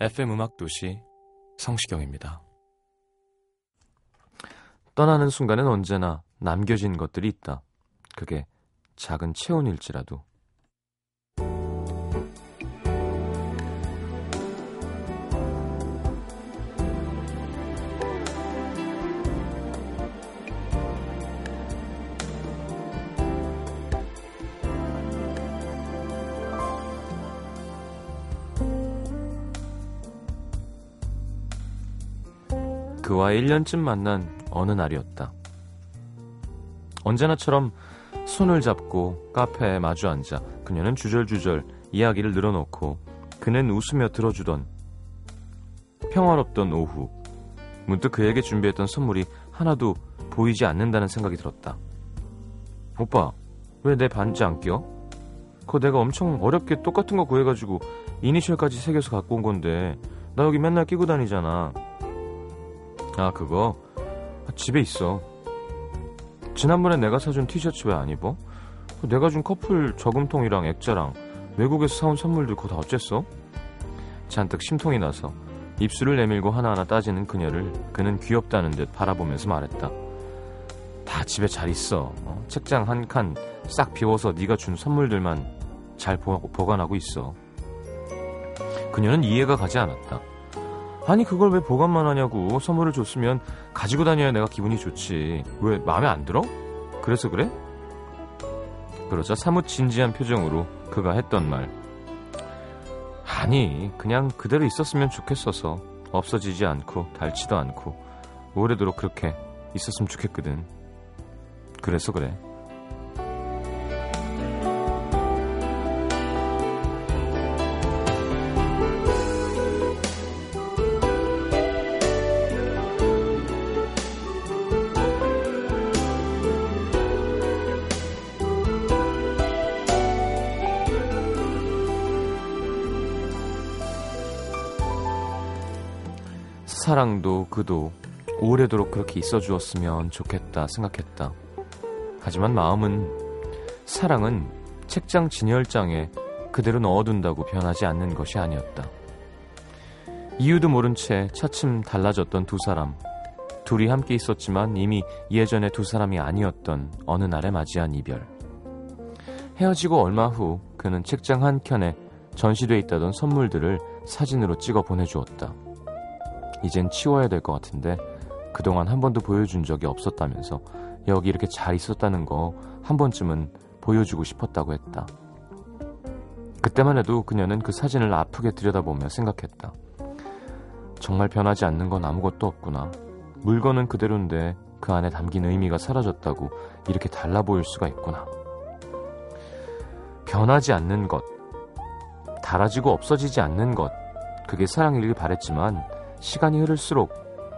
FM 음악 도시 성시경입니다. 떠나는 순간엔 언제나 남겨진 것들이 있다. 그게 작은 체온일지라도. 그와 1년쯤 만난 어느 날이었다. 언제나처럼 손을 잡고 카페에 마주 앉아 그녀는 주절주절 이야기를 늘어놓고 그는 웃으며 들어주던 평화롭던 오후 문득 그에게 준비했던 선물이 하나도 보이지 않는다는 생각이 들었다. 오빠, 왜 내 반지 안 껴? 그거 내가 엄청 어렵게 똑같은 거 구해가지고 이니셜까지 새겨서 갖고 온 건데 나 여기 맨날 끼고 다니잖아. 아 그거 아, 집에 있어 지난번에 내가 사준 티셔츠 왜 안 입어? 내가 준 커플 저금통이랑 액자랑 외국에서 사온 선물들 그거 다 어쨌어? 잔뜩 심통이 나서 입술을 내밀고 하나하나 따지는 그녀를 그는 귀엽다는 듯 바라보면서 말했다 다 집에 잘 있어 어? 책장 한 칸 싹 비워서 네가 준 선물들만 잘 보, 보관하고 있어 그녀는 이해가 가지 않았다 아니 그걸 왜 보관만 하냐고 선물을 줬으면 가지고 다녀야 내가 기분이 좋지 왜 마음에 안 들어? 그래서 그래? 그러자 사뭇 진지한 표정으로 그가 했던 말 아니 그냥 그대로 있었으면 좋겠어서 없어지지 않고 닳지도 않고 오래도록 그렇게 있었으면 좋겠거든 그래서 그래 사랑도 그도 오래도록 그렇게 있어 주었으면 좋겠다 생각했다. 하지만 마음은 사랑은 책장 진열장에 그대로 넣어둔다고 변하지 않는 것이 아니었다. 이유도 모른 채 차츰 달라졌던 두 사람. 둘이 함께 있었지만 이미 예전의 두 사람이 아니었던 어느 날에 맞이한 이별. 헤어지고 얼마 후 그는 책장 한 켠에 전시돼 있다던 선물들을 사진으로 찍어 보내주었다. 이젠 치워야 될 것 같은데 그동안 한 번도 보여준 적이 없었다면서 여기 이렇게 잘 있었다는 거 한 번쯤은 보여주고 싶었다고 했다. 그때만 해도 그녀는 그 사진을 아프게 들여다보며 생각했다. 정말 변하지 않는 건 아무것도 없구나. 물건은 그대로인데 그 안에 담긴 의미가 사라졌다고 이렇게 달라 보일 수가 있구나. 변하지 않는 것, 달아지고 없어지지 않는 것, 그게 사랑이길 바랬지만 시간이 흐를수록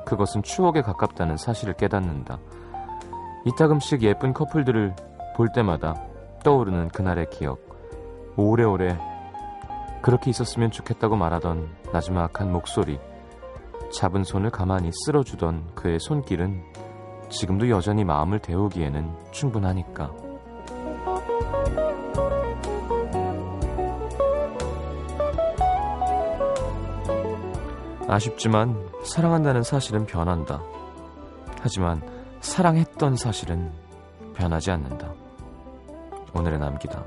그것은 추억에 가깝다는 사실을 깨닫는다. 이따금씩 예쁜 커플들을 볼 때마다 떠오르는 그날의 기억. 오래오래 그렇게 있었으면 좋겠다고 말하던 나지막한 목소리. 잡은 손을 가만히 쓸어주던 그의 손길은 지금도 여전히 마음을 데우기에는 충분하니까. 아쉽지만 사랑한다는 사실은 변한다. 하지만 사랑했던 사실은 변하지 않는다. 오늘의 남기다.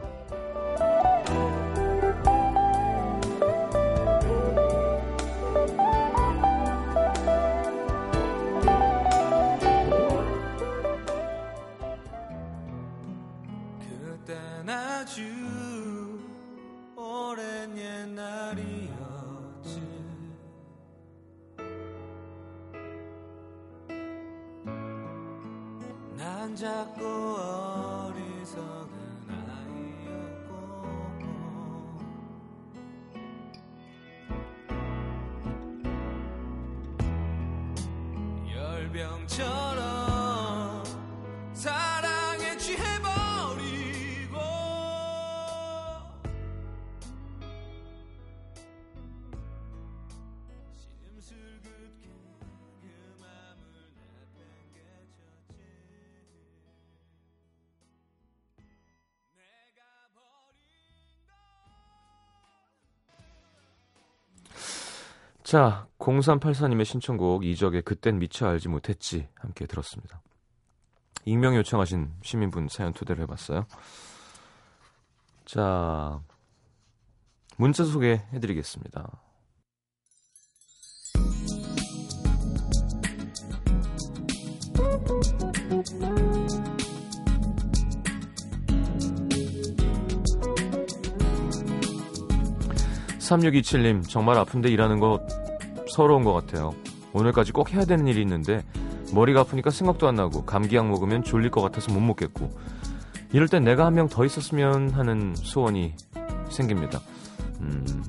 자, 0384님의 신청곡 이적의 그땐 미처 알지 못했지 함께 들었습니다. 익명 요청하신 시민분 사연 토대로 해봤어요. 자, 문자 소개해드리겠습니다. (3627님) 정말 아픈데 일하는 거 서러운 것 같아요. 오늘까지 꼭 해야 되는 일이 있는데 머리가 아프니까 생각도 안 나고 감기약 먹으면 졸릴 것 같아서 못 먹겠고 이럴 땐 내가 한 명 더 있었으면 하는 소원이 생깁니다. 음,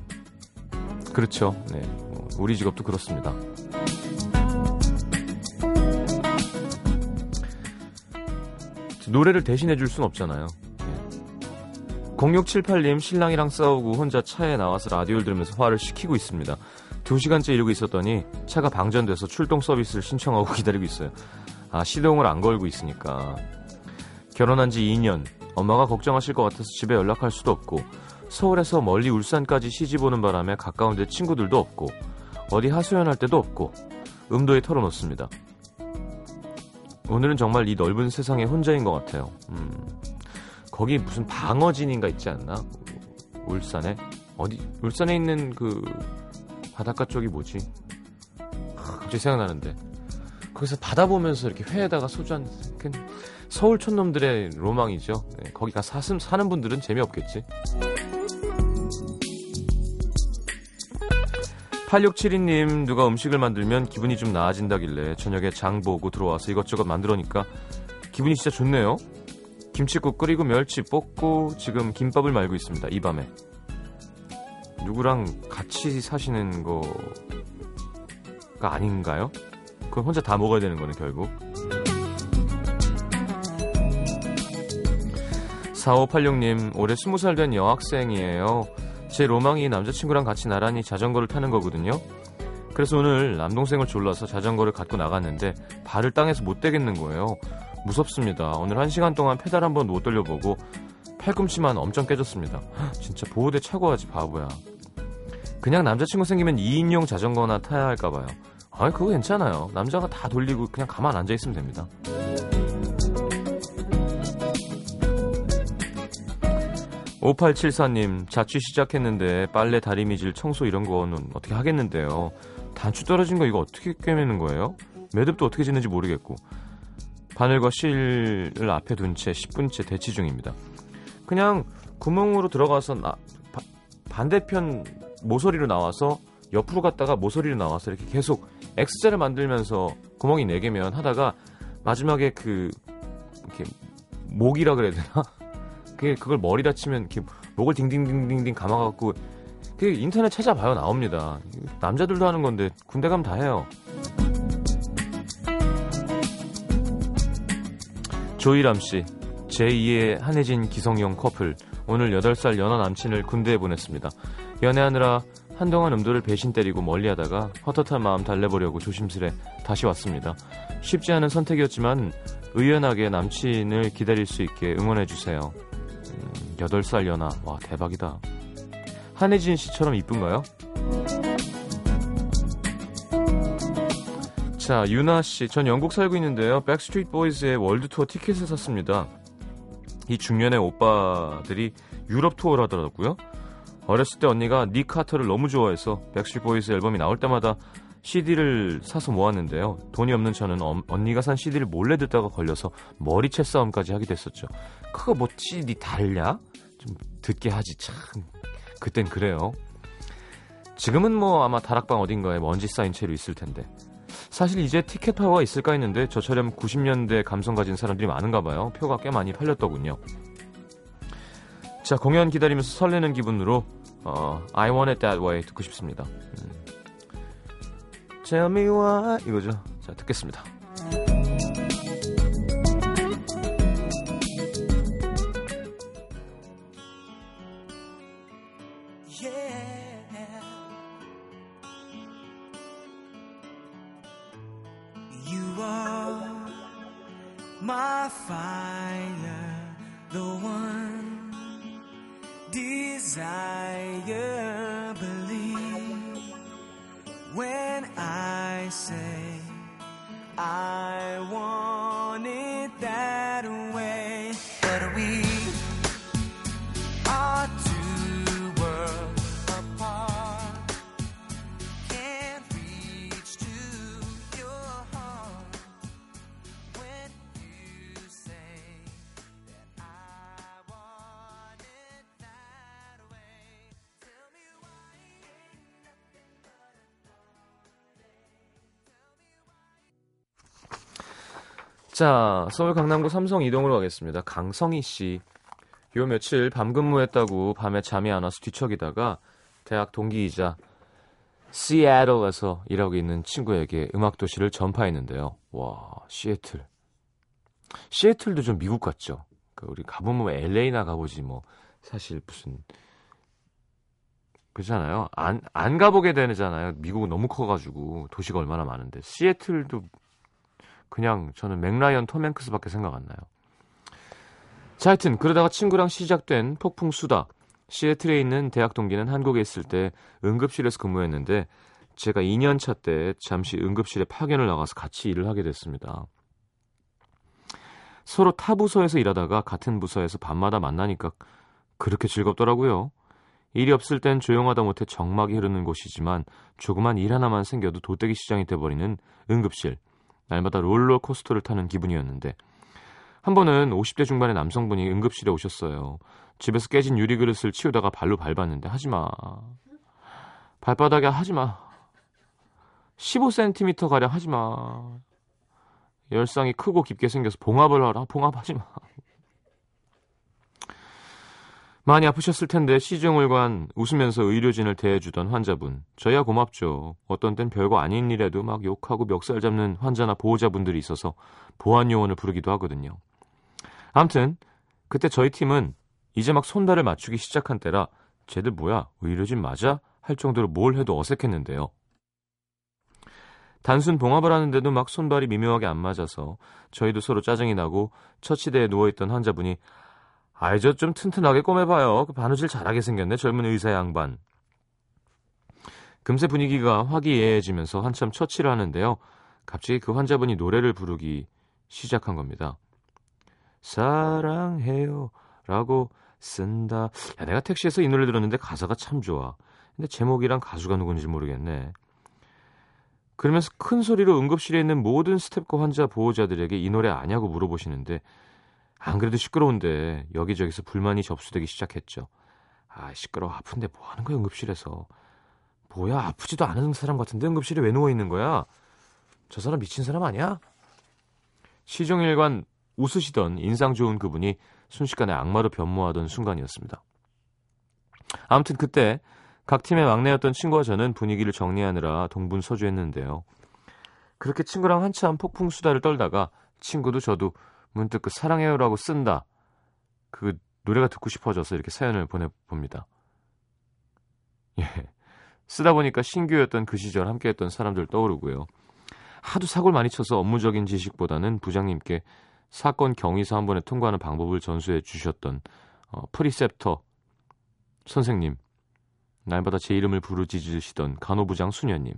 그렇죠. 네, 뭐, 우리 직업도 그렇습니다. 노래를 대신해 줄 순 없잖아요. 0678님 신랑이랑 싸우고 혼자 차에 나와서 라디오를 들으면서 화를 식히고 있습니다. 2시간째 이러고 있었더니 차가 방전돼서 출동 서비스를 신청하고 기다리고 있어요. 아, 시동을 안 걸고 있으니까. 결혼한 지 2년. 엄마가 걱정하실 것 같아서 집에 연락할 수도 없고 서울에서 멀리 울산까지 시집 오는 바람에 가까운 데 친구들도 없고 어디 하소연할 데도 없고 음도에 털어놓습니다. 오늘은 정말 이 넓은 세상에 혼자인 것 같아요. 음, 거기 무슨 방어진인가 있지 않나? 울산에? 어디, 울산에 있는 그 바닷가 쪽이 뭐지? 아, 갑자기 생각나는데. 거기서 바다 보면서 이렇게 회에다가 소주 한, 캔. 서울 촌놈들의 로망이죠. 네, 거기 가 사슴 사는 분들은 재미없겠지. 8672님, 누가 음식을 만들면 기분이 좀 나아진다길래 저녁에 장 보고 들어와서 이것저것 만들어니까 기분이 진짜 좋네요. 김치국 끓이고 멸치 볶고 지금 김밥을 말고 있습니다. 이 밤에. 누구랑 같이 사시는 거가 아닌가요? 그건 혼자 다 먹어야 되는 거는 결국. 4586님, 올해 20살 된 여학생이에요. 제 로망이 남자친구랑 같이 나란히 자전거를 타는 거거든요. 그래서 오늘 남동생을 졸라서 자전거를 갖고 나갔는데 발을 땅에서 못 대겠는 거예요. 무섭습니다. 오늘 한 시간 동안 페달 한번 못 돌려보고 팔꿈치만 엄청 깨졌습니다. 헉, 진짜 보호대 차고 하지 바보야. 그냥 남자친구 생기면 2인용 자전거나 타야 할까봐요. 아이 그거 괜찮아요. 남자가 다 돌리고 그냥 가만 앉아 있으면 됩니다. 5874님, 자취 시작했는데 빨래 다리미질 청소 이런 거는 어떻게 하겠는데요. 단추 떨어진 거 이거 어떻게 꿰매는 거예요? 매듭도 어떻게 짓는지 모르겠고. 바늘과 실을 앞에 둔 채 10분째 대치 중입니다. 그냥 구멍으로 들어가서 나, 바, 반대편 모서리로 나와서 옆으로 갔다가 모서리로 나와서 이렇게 계속 X자를 만들면서 구멍이 4개면 하다가 마지막에 그 이렇게 목이라 그래야 되나? 그게 그걸 머리 다 치면 이렇게 목을 딩딩딩딩딩 감아갖고 그 인터넷 찾아봐요 나옵니다. 남자들도 하는 건데 군대 가면 다 해요. 조이람 씨, 제2의 한혜진 기성용 커플 오늘 8살 연하 남친을 군대에 보냈습니다. 연애하느라 한동안 음도를 배신 때리고 멀리하다가 헛헛한 마음 달래보려고 조심스레 다시 왔습니다. 쉽지 않은 선택이었지만 의연하게 남친을 기다릴 수 있게 응원해주세요. 음, 8살 연하, 와 대박이다. 한혜진 씨처럼 이쁜가요? 자, 유나 씨, 전 영국 살고 있는데요. 백스트리트 보이즈의 월드 투어 티켓을 샀습니다. 이 중년의 오빠들이 유럽 투어를 하더라고요. 어렸을 때 언니가 닉 카터를 너무 좋아해서 백스트리트 보이즈 앨범이 나올 때마다 CD를 사서 모았는데요. 돈이 없는 저는 엄- 언니가 산 CD를 몰래 듣다가 걸려서 머리채 싸움까지 하게 됐었죠. 그거 뭐지 니 달냐? 좀 듣게 하지 참. 그땐 그래요. 지금은 뭐 아마 다락방 어딘가에 먼지 쌓인 채로 있을 텐데. 사실 이제 티켓 파워가 있을까 했는데 저처럼 90년대 감성 가진 사람들이 많은가 봐요. 표가 꽤 많이 팔렸더군요. 자, 공연 기다리면서 설레는 기분으로 어, I Want It That Way 듣고 싶습니다. 음. Tell me why 이거죠. 자, 듣겠습니다. my fire. 자, 서울 강남구 삼성 이동으로 가겠습니다. 강성희 씨. 요 며칠 밤 근무했다고 밤에 잠이 안 와서 뒤척이다가 대학 동기이자 시애틀에서 일하고 있는 친구에게 음악 도시를 전파했는데요. 와, 시애틀. 시애틀도 좀 미국 같죠? 그 우리 가보면 LA나 가보지 뭐 사실 무슨 그렇잖아요. 안, 안 가보게 되잖아요. 미국은 너무 커가지고 도시가 얼마나 많은데 시애틀도 그냥 저는 맥라이언 톰 행크스밖에 생각 안 나요. 자, 하여튼 그러다가 친구랑 시작된 폭풍 수다. 시애틀에 있는 대학 동기는 한국에 있을 때 응급실에서 근무했는데 제가 2년 차 때 잠시 응급실에 파견을 나가서 같이 일을 하게 됐습니다. 서로 타 부서에서 일하다가 같은 부서에서 밤마다 만나니까 그렇게 즐겁더라고요. 일이 없을 땐 조용하다 못해 정막이 흐르는 곳이지만 조그만 일 하나만 생겨도 도떼기 시장이 돼버리는 응급실. 날마다 롤러코스터를 타는 기분이었는데 한 번은 50대 중반의 남성분이 응급실에 오셨어요. 집에서 깨진 유리 그릇을 치우다가 발로 밟았는데 하지마. 발바닥에 하지마. 15cm 가량 하지마. 열상이 크고 깊게 생겨서 봉합을 하라. 봉합하지마. 많이 아프셨을 텐데 시중을관 웃으면서 의료진을 대해주던 환자분. 저야 고맙죠. 어떤 땐 별거 아닌 일에도 막 욕하고 멱살 잡는 환자나 보호자분들이 있어서 보안요원을 부르기도 하거든요. 암튼 그때 저희 팀은 이제 막 손발을 맞추기 시작한 때라 쟤들 뭐야 의료진 맞아? 할 정도로 뭘 해도 어색했는데요. 단순 봉합을 하는데도 막 손발이 미묘하게 안 맞아서 저희도 서로 짜증이 나고 처치대에 누워있던 환자분이 아이 저 좀 튼튼하게 꼬매봐요. 그 바느질 잘하게 생겼네 젊은 의사 양반. 금세 분위기가 화기애애해지면서 한참 처치를 하는데요. 갑자기 그 환자분이 노래를 부르기 시작한 겁니다. 사랑해요 라고 쓴다. 야, 내가 택시에서 이 노래 들었는데 가사가 참 좋아. 근데 제목이랑 가수가 누군지 모르겠네. 그러면서 큰 소리로 응급실에 있는 모든 스탭과 환자 보호자들에게 이 노래 아냐고 물어보시는데 안 그래도 시끄러운데 여기저기서 불만이 접수되기 시작했죠. 아 시끄러워 아픈데 뭐 하는 거야 응급실에서. 뭐야 아프지도 않은 사람 같은데 응급실에 왜 누워 있는 거야? 저 사람 미친 사람 아니야? 시종일관 웃으시던 인상 좋은 그분이 순식간에 악마로 변모하던 순간이었습니다. 아무튼 그때 각 팀의 막내였던 친구와 저는 분위기를 정리하느라 동분서주했는데요. 그렇게 친구랑 한참 폭풍 수다를 떨다가 친구도 저도 문득 그 사랑해요라고 쓴다. 그 노래가 듣고 싶어져서 이렇게 사연을 보내봅니다. 예. 쓰다 보니까 신규였던 그 시절 함께했던 사람들 떠오르고요. 하도 사고를 많이 쳐서 업무적인 지식보다는 부장님께 사건 경위서 한 번에 통과하는 방법을 전수해 주셨던 어, preceptor 선생님, 날마다 제 이름을 부르짖으시던 간호부장 수녀님,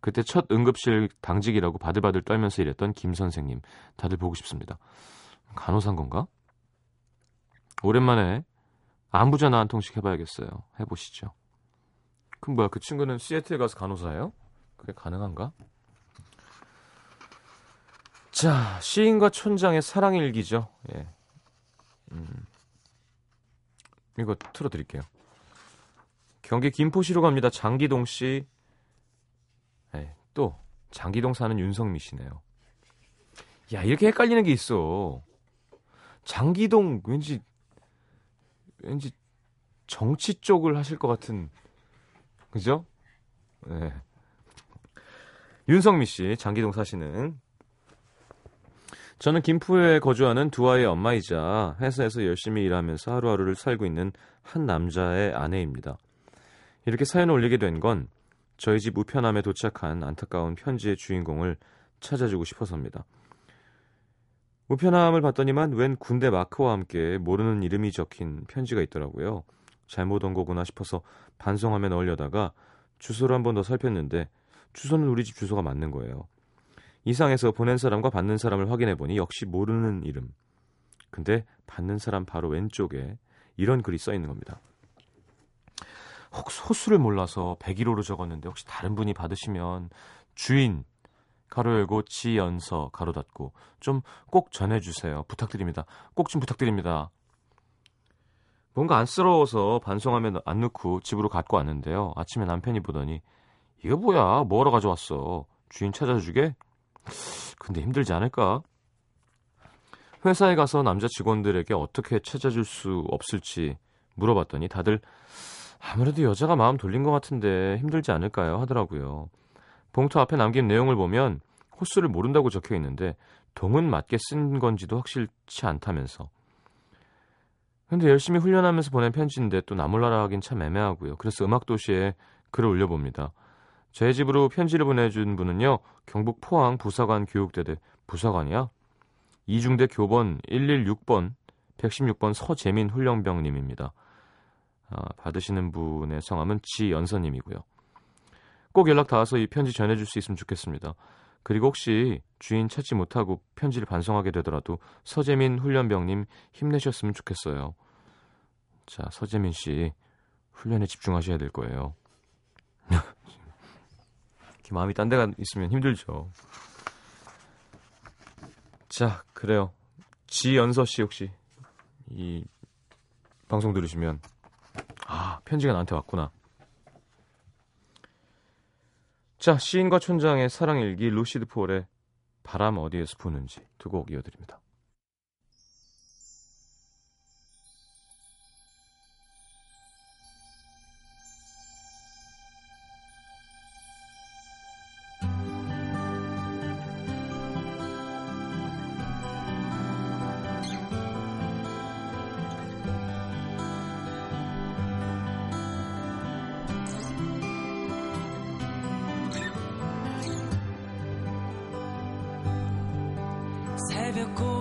그때 첫 응급실 당직이라고 바들바들 떨면서 일했던 김 선생님, 다들 보고 싶습니다. 간호사인 건가? 오랜만에 안부 전화 한 통씩 해봐야겠어요. 해보시죠. 그럼 뭐야, 그 친구는 시애틀 가서 간호사예요? 그게 가능한가? 자, 시인과 촌장의 사랑 일기죠. 예. 음, 이거 틀어드릴게요. 경기 김포시로 갑니다. 장기동 씨. 네, 또 장기동 사는 윤성미 씨네요. 야 이렇게 헷갈리는 게 있어. 장기동 왠지 왠지 정치 쪽을 하실 것 같은 그죠? 네. 윤성미 씨, 장기동 사시는 저는 김포에 거주하는 두 아이의 엄마이자 회사에서 열심히 일하면서 하루하루를 살고 있는 한 남자의 아내입니다. 이렇게 사연을 올리게 된 건 저희 집 우편함에 도착한 안타까운 편지의 주인공을 찾아주고 싶어서입니다. 우편함을 봤더니만 웬 군대 마크와 함께 모르는 이름이 적힌 편지가 있더라고요. 잘못 온 거구나 싶어서 반성하며 넣으려다가 주소를 한번 더 살폈는데 주소는 우리 집 주소가 맞는 거예요. 이상해서 보낸 사람과 받는 사람을 확인해 보니 역시 모르는 이름. 근데 받는 사람 바로 왼쪽에 이런 글이 써 있는 겁니다. 혹 소수를 몰라서 101호로 적었는데 혹시 다른 분이 받으시면 주인 가로 열고 지연서 가로 닫고 좀 꼭 전해주세요. 부탁드립니다. 꼭 좀 부탁드립니다. 뭔가 안쓰러워서 반송하면 안 넣고 집으로 갖고 왔는데요. 아침에 남편이 보더니 이거 뭐야? 뭐하러 가져왔어? 주인 찾아주게? 근데 힘들지 않을까? 회사에 가서 남자 직원들에게 어떻게 찾아줄 수 없을지 물어봤더니 다들 아무래도 여자가 마음 돌린 것 같은데 힘들지 않을까요? 하더라고요. 봉투 앞에 남긴 내용을 보면 호수를 모른다고 적혀 있는데 동은 맞게 쓴 건지도 확실치 않다면서. 근데 열심히 훈련하면서 보낸 편지인데 또 나몰라라 하긴 참 애매하고요. 그래서 음악도시에 글을 올려봅니다. 제 집으로 편지를 보내준 분은요. 경북 포항 부사관 교육대대 부사관이야? 이중대 교번 116번 116번 서재민 훈련병님입니다. 아, 받으시는 분의 성함은 지연서님이고요. 꼭 연락 닿아서 이 편지 전해줄 수 있으면 좋겠습니다. 그리고 혹시 주인 찾지 못하고 편지를 반송하게 되더라도 서재민 훈련병님 힘내셨으면 좋겠어요. 자, 서재민 씨 훈련에 집중하셔야 될 거예요. 이렇게 마음이 딴 데가 있으면 힘들죠. 자, 그래요. 지연서 씨 혹시 이 방송 들으시면 아, 편지가 나한테 왔구나. 자, 시인과 촌장의 사랑일기 루시드 폴의 바람 어디에서 부는지 두 곡 이어드립니다. 새벽 공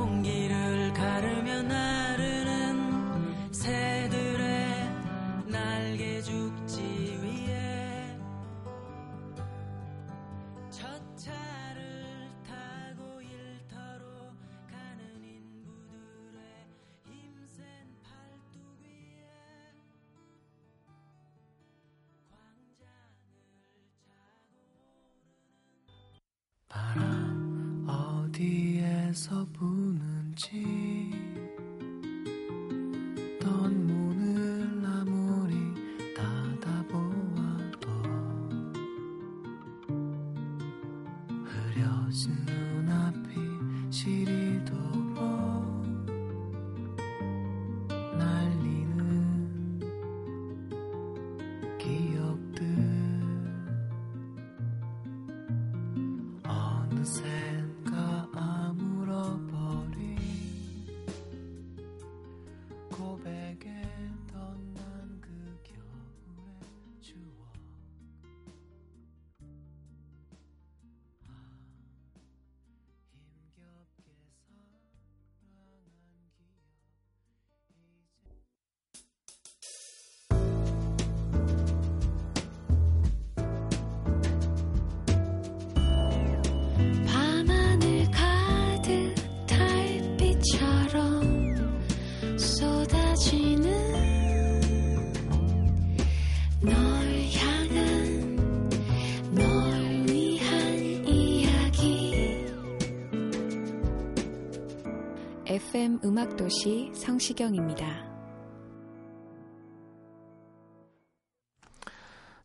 FM 음악도시 성시경입니다.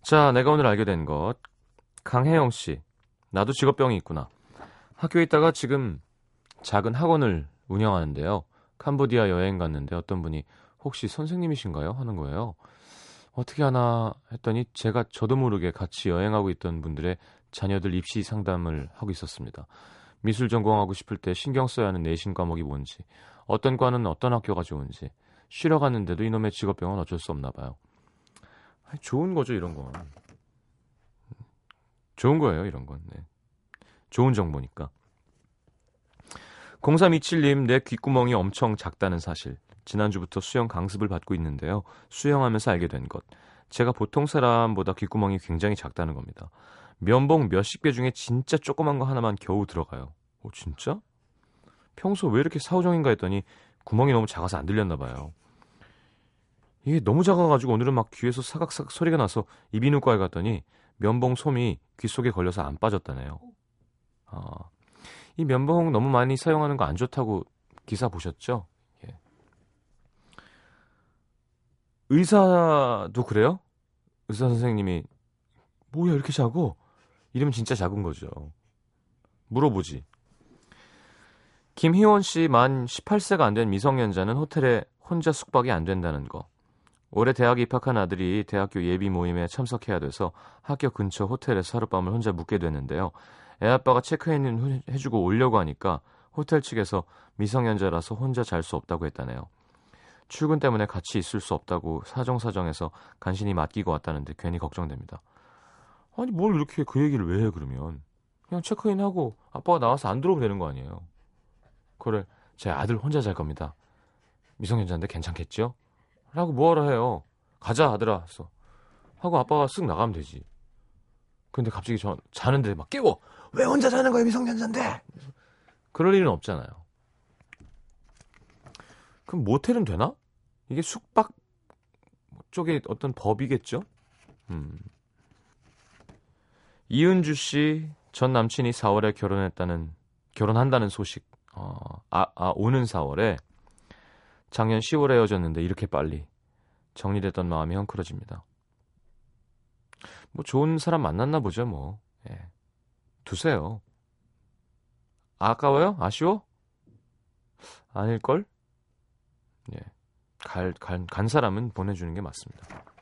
자, 내가 오늘 알게 된 것. 강혜영 씨. 나도 직업병이 있구나. 학교에 있다가 지금 작은 학원을 운영하는데요. 캄보디아 여행 갔는데 어떤 분이 혹시 선생님이신가요? 하는 거예요. 어떻게 하나 했더니 제가 저도 모르게 같이 여행하고 있던 분들의 자녀들 입시 상담을 하고 있었습니다. 미술 전공하고 싶을 때 신경 써야 하는 내신 과목이 뭔지, 어떤 과는 어떤 학교가 좋은지, 쉬러 갔는데도 이놈의 직업병은 어쩔 수 없나 봐요. 좋은 거죠, 이런 건. 좋은 거예요, 이런 건. 네. 좋은 정보니까. 0327님, 내 귓구멍이 엄청 작다는 사실. 지난주부터 수영 강습을 받고 있는데요. 수영하면서 알게 된 것. 제가 보통 사람보다 귓구멍이 굉장히 작다는 겁니다. 면봉 몇십 개 중에 진짜 조그만 거 하나만 겨우 들어가요. 오, 진짜? 평소 왜 이렇게 사오정인가 했더니 구멍이 너무 작아서 안 들렸나 봐요. 이게 너무 작아가지고 오늘은 막 귀에서 사각사각 소리가 나서 이비인후과에 갔더니 면봉 솜이 귀 속에 걸려서 안 빠졌다네요. 아, 이 면봉 너무 많이 사용하는 거 안 좋다고 기사 보셨죠? 예. 의사도 그래요? 의사 선생님이 뭐야 이렇게 작어? 이러면 진짜 작은 거죠. 물어보지. 김희원 씨 만 18세가 안 된 미성년자는 호텔에 혼자 숙박이 안 된다는 거. 올해 대학 입학한 아들이 대학교 예비 모임에 참석해야 돼서 학교 근처 호텔에서 하룻밤을 혼자 묵게 됐는데요. 애 아빠가 체크인 해주고 오려고 하니까 호텔 측에서 미성년자라서 혼자 잘 수 없다고 했다네요. 출근 때문에 같이 있을 수 없다고 사정사정해서 간신히 맡기고 왔다는데 괜히 걱정됩니다. 아니 뭘 이렇게 그 얘기를 왜 해 그러면 그냥 체크인하고 아빠가 나와서 안 들어오면 되는 거 아니에요. 그래 제 아들 혼자 잘 겁니다. 미성년자인데 괜찮겠죠? 라고 뭐하러 해요. 가자 아들아 했어. 하고 아빠가 쓱 나가면 되지. 근데 갑자기 저 자는데 막 깨워. 왜 혼자 자는 거야 미성년자인데? 그럴 일은 없잖아요. 그럼 모텔은 되나? 이게 숙박 쪽에 어떤 법이겠죠? 음. 이은주 씨 전 남친이 4월에 결혼했다는 결혼한다는 소식. 어, 아, 아 오는 4월에 작년 10월에 헤어졌는데 이렇게 빨리 정리됐던 마음이 헝클어집니다. 뭐 좋은 사람 만났나 보죠, 뭐. 예. 두세요. 아까워요? 아쉬워? 아닐걸? 예. 갈, 간, 간 사람은 보내주는 게 맞습니다.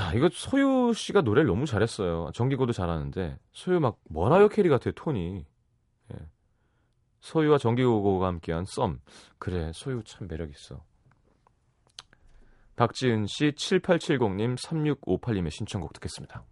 자, 이거 소유 씨가 노래를 너무 잘했어요. 정기고도 잘하는데, 소유 막 머라이어 캐리 같아요, 톤이. 예. 소유와 정기고가 함께한 썸. 그래, 소유 참 매력 있어. 박지은 씨, 7870님, 3658님의 신청곡 듣겠습니다.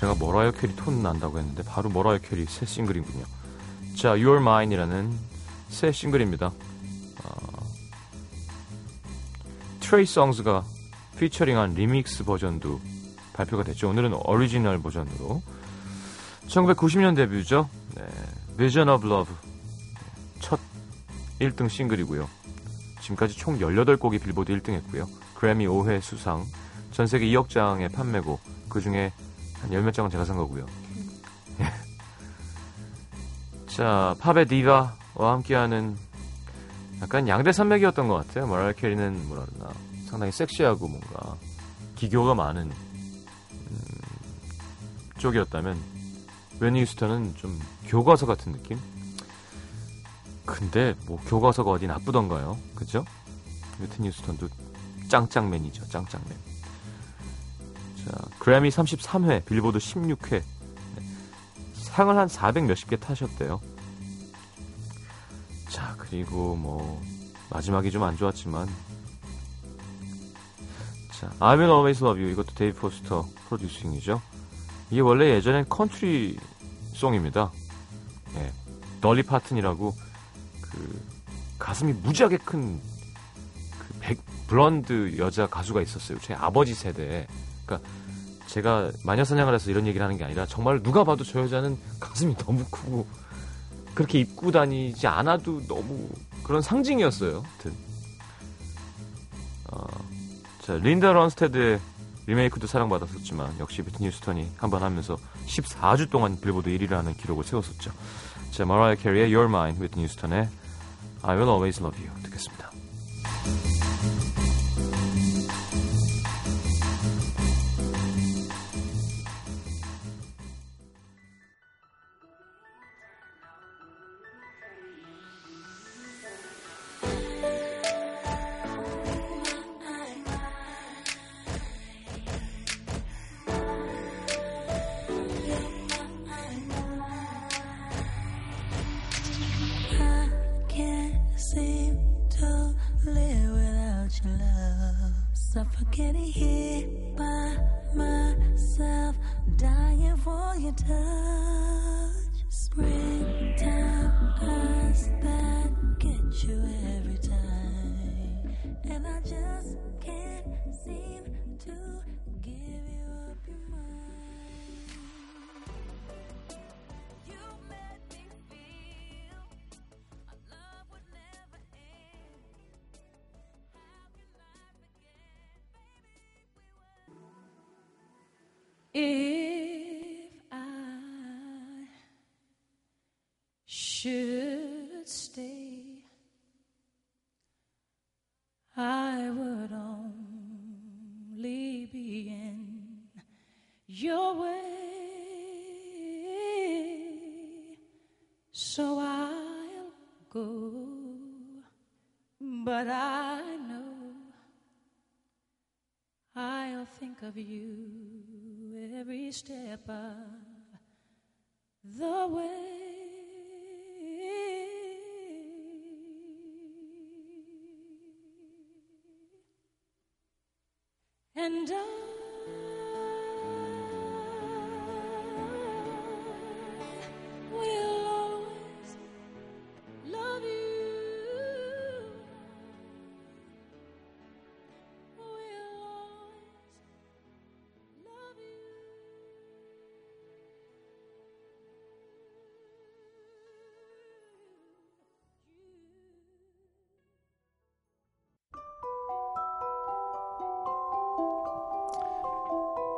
제가 머라이어 캐리 톤 난다고 했는데 바로 머라이어 캐리 새 싱글이군요. 자, You're Mine이라는 새 싱글입니다. 어, 트레이 송스가 featuring한 리믹스 버전도 발표가 됐죠. 오늘은 오리지널 버전으로 1990년 데뷔죠. 네, Vision of Love 첫 1등 싱글이고요. 지금까지 총 18곡이 빌보드 1등 했고요. 그래미 5회 수상, 전 세계 2억 장의 판매고 그 중에 한 열 몇 장은 제가 산 거고요. 예. 자, 팝의 디바와 함께하는 약간 양대 산맥이었던 것 같아요. 머라이어 캐리는 뭐라 그러나 상당히 섹시하고 뭔가 기교가 많은 음, 쪽이었다면 웨니 휴스턴은 좀 교과서 같은 느낌? 근데 뭐 교과서가 어디 나쁘던가요? 그죠? 위트니 휴스턴도 짱짱맨이죠. 짱짱맨. 자, 그래미 33회, 빌보드 16회. 상을 한 400 몇십 개 타셨대요. 자, 그리고 뭐 마지막이 좀 안 좋았지만 자, I Will Always Love You 이것도 데이빗 포스터 프로듀싱이죠. 이게 원래 예전엔 country song입니다. 예. 돌리 파튼이라고 그 가슴이 무지하게 큰 그 blonde 여자 가수가 있었어요. 제 아버지 세대에. 그러니까 제가 마녀 사냥을 해서 이런 얘기를 하는 게 아니라 정말 누가 봐도 저 여자는 가슴이 너무 크고 그렇게 입고 다니지 않아도 너무 그런 상징이었어요. 하여튼. 어, 자, 린다 론스태드의 리메이크도 사랑받았었지만 역시 비트니 휴스턴이 한번 하면서 14주 동안 빌보드 1위라는 기록을 세웠었죠. 자, 마라이어 캐리의 Your Mind, 위트니 휴스턴의 I Will Always Love You 듣겠습니다. The way. And I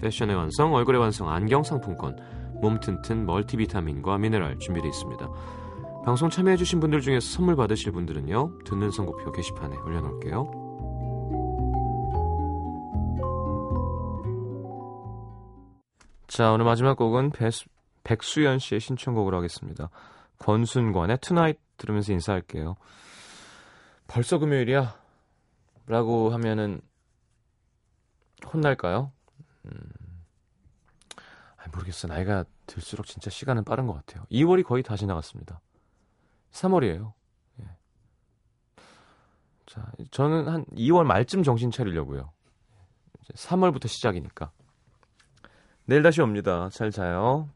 패션의 완성 얼굴의 완성 안경 상품권 몸 튼튼 멀티비타민과 미네랄 준비되어 있습니다. 방송 참여해주신 분들 중에서 선물 받으실 분들은요 듣는 선곡표 게시판에 올려놓을게요. 자 오늘 마지막 곡은 배수, 백수연 씨의 신청곡으로 하겠습니다. 권순관의 Tonight 들으면서 인사할게요. 벌써 금요일이야? 라고 하면은 혼날까요? 음, 아, 모르겠어. 나이가 들수록 진짜 시간은 빠른 것 같아요. 2월이 거의 다 지나갔습니다. 3월이에요. 예. 자, 저는 한 2월 말쯤 정신 차리려고요. 이제 3월부터 시작이니까. 내일 다시 옵니다. 잘 자요.